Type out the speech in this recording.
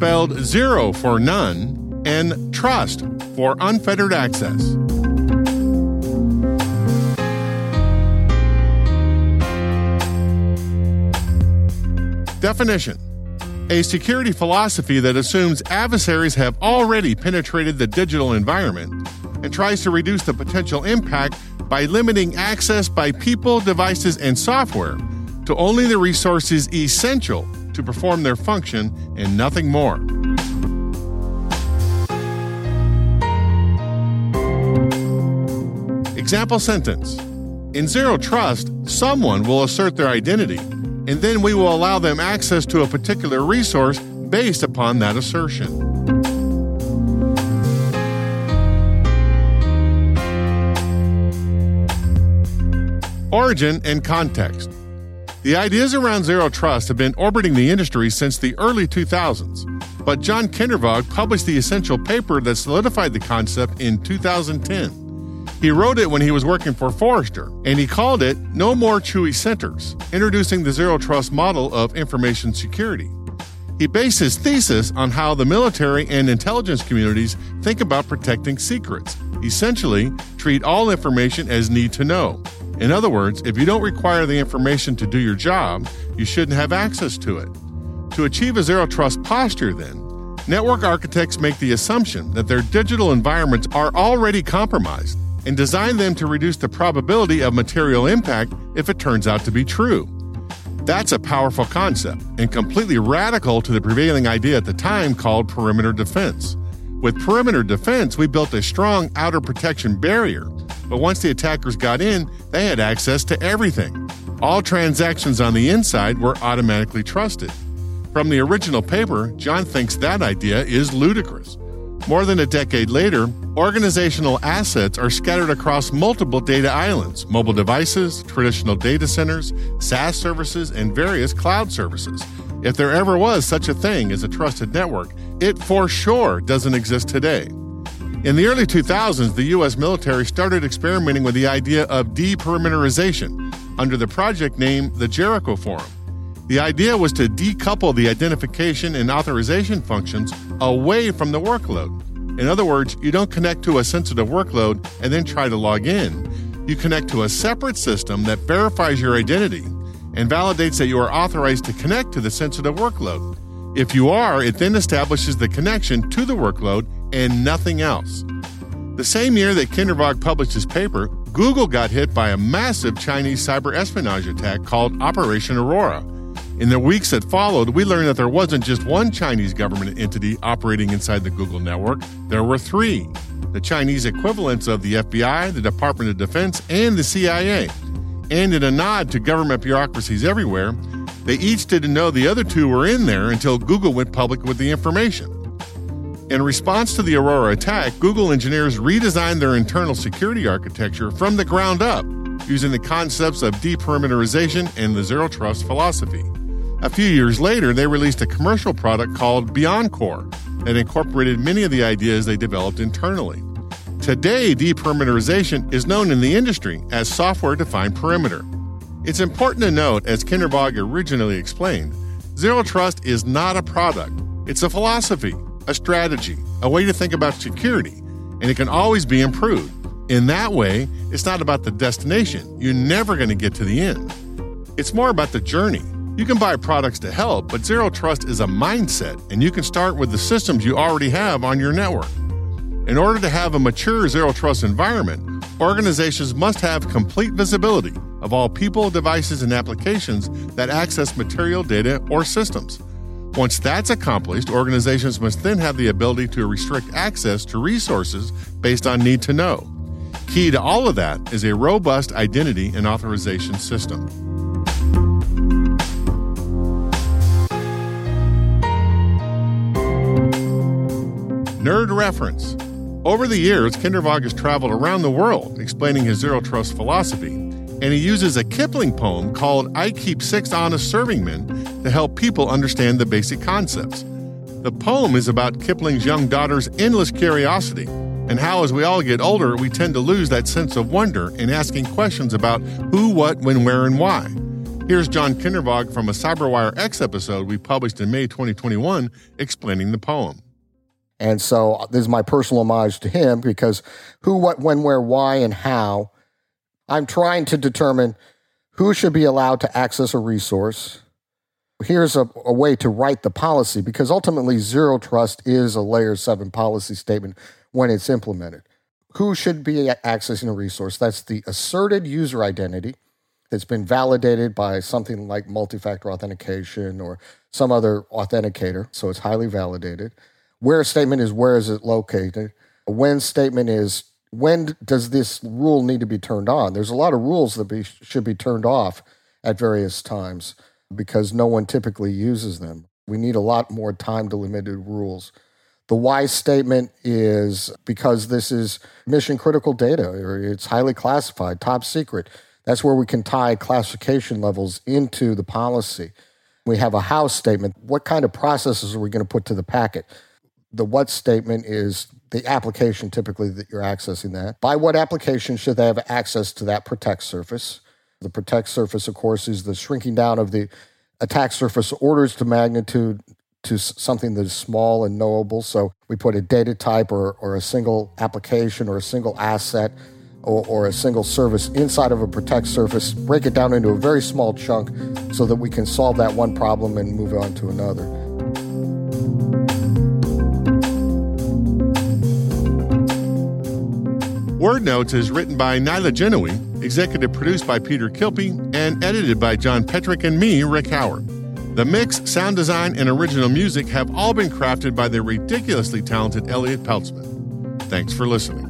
Spelled zero for none and trust for unfettered access. Definition A security philosophy that assumes adversaries have already penetrated the digital environment and tries to reduce the potential impact by limiting access by people, devices, and software to only the resources essential to perform their function and nothing more. Example sentence In Zero Trust, someone will assert their identity, and then we will allow them access to a particular resource based upon that assertion. Origin and context. The ideas around zero trust have been orbiting the industry since the early 2000s, but John Kindervag published the essential paper that solidified the concept in 2010. He wrote it when he was working for Forrester, and he called it No More Chewy Centers, introducing the zero trust model of information security. He based his thesis on how the military and intelligence communities think about protecting secrets. Essentially, treat all information as need to know. In other words, if you don't require the information to do your job, you shouldn't have access to it. To achieve a zero trust posture, then, network architects make the assumption that their digital environments are already compromised and design them to reduce the probability of material impact if it turns out to be true. That's a powerful concept and completely radical to the prevailing idea at the time called perimeter defense. With perimeter defense, we built a strong outer protection barrier but once the attackers got in, they had access to everything. All transactions on the inside were automatically trusted. From the original paper, John thinks that idea is ludicrous. More than a decade later, organizational assets are scattered across multiple data islands, mobile devices, traditional data centers, SaaS services, and various cloud services. If there ever was such a thing as a trusted network, it for sure doesn't exist today. In the early 2000s, the U.S. military started experimenting with the idea of deperimeterization under the project name the Jericho Forum. The idea was to decouple the identification and authorization functions away from the workload. In other words, you don't connect to a sensitive workload and then try to log in. You connect to a separate system that verifies your identity and validates that you are authorized to connect to the sensitive workload. If you are, it then establishes the connection to the workload and nothing else. The same year that Kindervag published his paper, Google got hit by a massive Chinese cyber espionage attack called Operation Aurora. In the weeks that followed, we learned that there wasn't just one Chinese government entity operating inside the Google network, there were three the Chinese equivalents of the FBI, the Department of Defense, and the CIA. And in a nod to government bureaucracies everywhere, they each didn't know the other two were in there until Google went public with the information. In response to the Aurora attack, Google engineers redesigned their internal security architecture from the ground up using the concepts of deperimeterization and the zero trust philosophy. A few years later, they released a commercial product called BeyondCorp that incorporated many of the ideas they developed internally. Today, deperimeterization is known in the industry as software defined perimeter. It's important to note, as Kindervag originally explained, zero trust is not a product, it's a philosophy a strategy, a way to think about security, and it can always be improved. In that way, it's not about the destination. You're never going to get to the end. It's more about the journey. You can buy products to help, but Zero Trust is a mindset, and you can start with the systems you already have on your network. In order to have a mature Zero Trust environment, organizations must have complete visibility of all people, devices, and applications that access material data or systems. Once that's accomplished, organizations must then have the ability to restrict access to resources based on need to know. Key to all of that is a robust identity and authorization system. Nerd reference. Over the years, Kindervag has traveled around the world explaining his zero trust philosophy, and he uses a Kipling poem called I Keep Six Honest Serving Men to help people understand the basic concepts. The poem is about Kipling's young daughter's endless curiosity and how, as we all get older, we tend to lose that sense of wonder in asking questions about who, what, when, where, and why. Here's John Kindervag from a Cyberwire X episode we published in May 2021 explaining the poem. And so this is my personal homage to him because who, what, when, where, why, and how. I'm trying to determine who should be allowed to access a resource. Here's a, a way to write the policy because ultimately, zero trust is a layer seven policy statement when it's implemented. Who should be accessing a resource? That's the asserted user identity that's been validated by something like multi factor authentication or some other authenticator. So it's highly validated where statement is where is it located. When statement is when does this rule need to be turned on? There's a lot of rules that be, should be turned off at various times because no one typically uses them. We need a lot more time delimited rules. The why statement is because this is mission critical data or it's highly classified, top secret. That's where we can tie classification levels into the policy. We have a how statement. What kind of processes are we going to put to the packet? the what statement is the application typically that you're accessing that. By what application should they have access to that protect surface? The protect surface, of course, is the shrinking down of the attack surface orders to magnitude to something that is small and knowable. So we put a data type or, or a single application or a single asset or, or a single service inside of a protect surface, break it down into a very small chunk so that we can solve that one problem and move on to another. Word Notes is written by Nyla Gennaoui, executive produced by Peter Kilpe, and edited by John Petrik and me, Rick Howard. The mix, sound design, and original music have all been crafted by the ridiculously talented Elliott Peltzman. Thanks for listening.